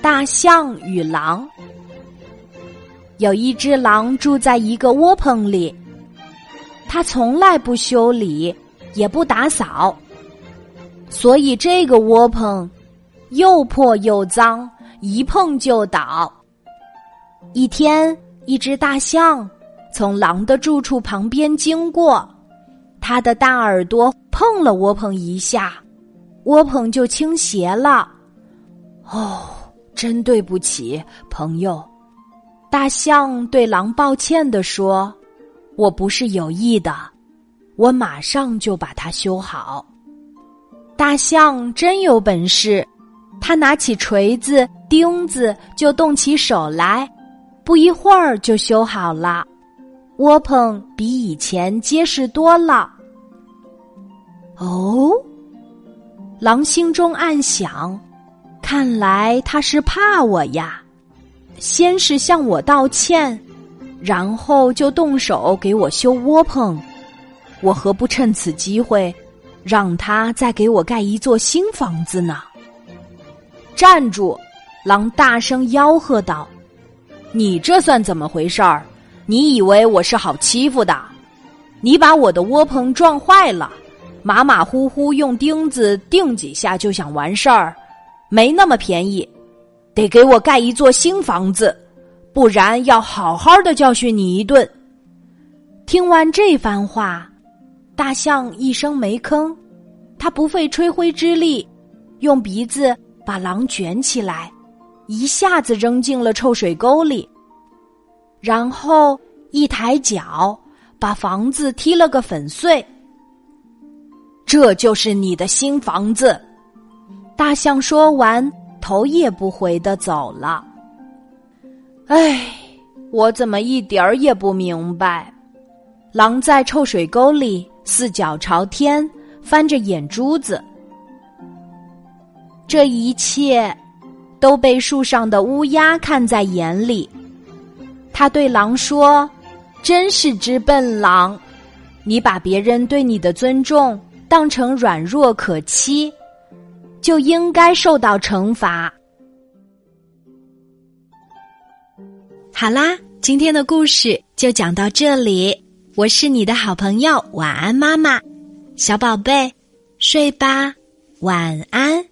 大象与狼。有一只狼住在一个窝棚里，它从来不修理，也不打扫，所以这个窝棚又破又脏，一碰就倒。一天，一只大象从狼的住处旁边经过，它的大耳朵碰了窝棚一下，窝棚就倾斜了。哦，真对不起，朋友。大象对狼抱歉地说：“我不是有意的，我马上就把它修好。”大象真有本事，他拿起锤子、钉子就动起手来，不一会儿就修好了。窝棚比以前结实多了。哦，狼心中暗想：“看来他是怕我呀。”先是向我道歉，然后就动手给我修窝棚。我何不趁此机会，让他再给我盖一座新房子呢？站住！狼大声吆喝道：“你这算怎么回事儿？你以为我是好欺负的？你把我的窝棚撞坏了，马马虎虎用钉子钉几下就想完事儿，没那么便宜。”得给我盖一座新房子，不然要好好的教训你一顿。听完这番话，大象一声没吭，他不费吹灰之力，用鼻子把狼卷起来，一下子扔进了臭水沟里，然后一抬脚把房子踢了个粉碎。这就是你的新房子。大象说完。头也不回的走了。唉，我怎么一点儿也不明白？狼在臭水沟里四脚朝天，翻着眼珠子。这一切都被树上的乌鸦看在眼里。他对狼说：“真是只笨狼，你把别人对你的尊重当成软弱可欺。”就应该受到惩罚。好啦，今天的故事就讲到这里。我是你的好朋友，晚安，妈妈，小宝贝，睡吧，晚安。